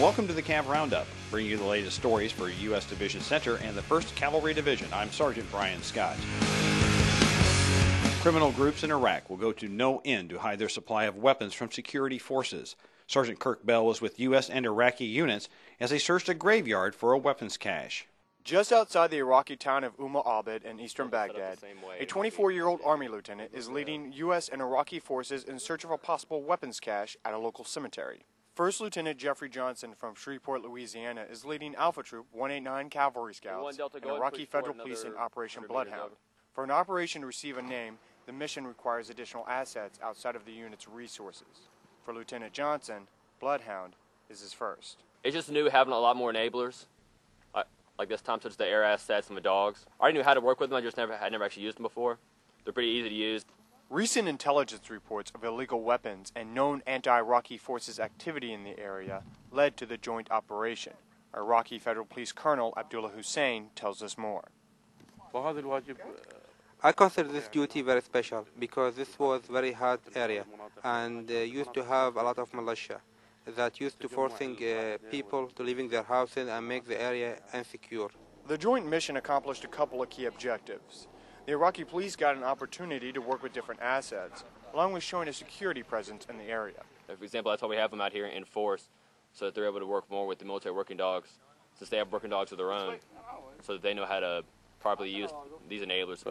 Welcome to the Cav Roundup, bringing you the latest stories for U.S. Division Center and the 1st Cavalry Division. I'm Sergeant Brian Scott. Criminal groups in Iraq will go to no end to hide their supply of weapons from security forces. Sergeant Kirk Bell was with U.S. and Iraqi units as they searched a graveyard for a weapons cache. Just outside the Iraqi town of Umm Abid in eastern Baghdad, a 24 year old Army lieutenant is leading U.S. and Iraqi forces in search of a possible weapons cache at a local cemetery. First Lieutenant Jeffery Johnson from Shreveport, Louisiana, is leading Alpha Troop 189 Cavalry Scouts and Iraqi Federal Police in Operation Bloodhound. For an operation to receive a name, the mission requires additional assets outside of the unit's resources. For Lieutenant Johnson, Bloodhound is his first. It's just new having a lot more enablers, I, like this time, such as the air assets and the dogs. I already knew how to work with them. I just never had never actually used them before. They're pretty easy to use. Recent intelligence reports of illegal weapons and known anti-Iraqi forces activity in the area led to the joint operation. Iraqi Federal Police Colonel Abdullah Hussin tells us more. I consider this duty very special because this was very hard area and uh, used to have a lot of militia that used to forcing uh, people to leaving their houses and make the area insecure. The joint mission accomplished a couple of key objectives. The Iraqi police got an opportunity to work with different assets, along with showing a security presence in the area. For example, that's why we have them out here in force, so that they're able to work more with the military working dogs, since they have working dogs of their own, so that they know how to properly use these enablers.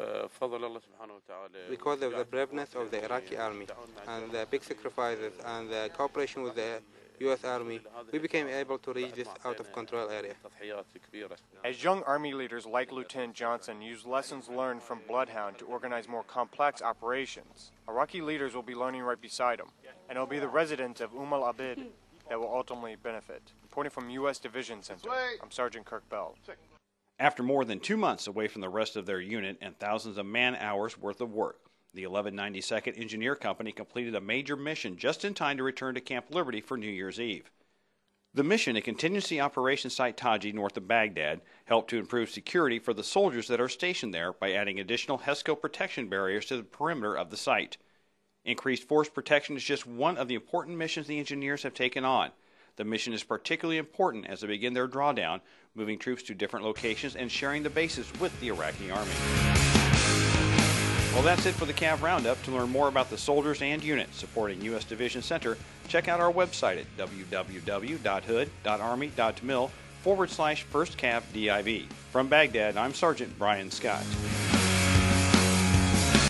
Because of the braveness of the Iraqi army and the big sacrifices and the cooperation with the U.S. Army, we became able to reach this out of control area. As young Army leaders like Lieutenant Johnson use lessons learned from Bloodhound to organize more complex operations, Iraqi leaders will be learning right beside them, and it'll be the residents of Umm al Abid that will ultimately benefit. Reporting from U.S. Division Center, I'm Sergeant Kirk Bell. After more than two months away from the rest of their unit and thousands of man hours worth of work, the 1192nd Engineer Company completed a major mission just in time to return to Camp Liberty for New Year's Eve. The mission, a contingency operations site Taji north of Baghdad, helped to improve security for the soldiers that are stationed there by adding additional HESCO protection barriers to the perimeter of the site. Increased force protection is just one of the important missions the engineers have taken on. The mission is particularly important as they begin their drawdown, moving troops to different locations and sharing the bases with the Iraqi army. Well, that's it for the CAV Roundup. To learn more about the soldiers and units supporting U.S. Division Center, check out our website at www.hood.army.mil forward slash 1st Cav DIV. From Baghdad, I'm Sergeant Brian Scott.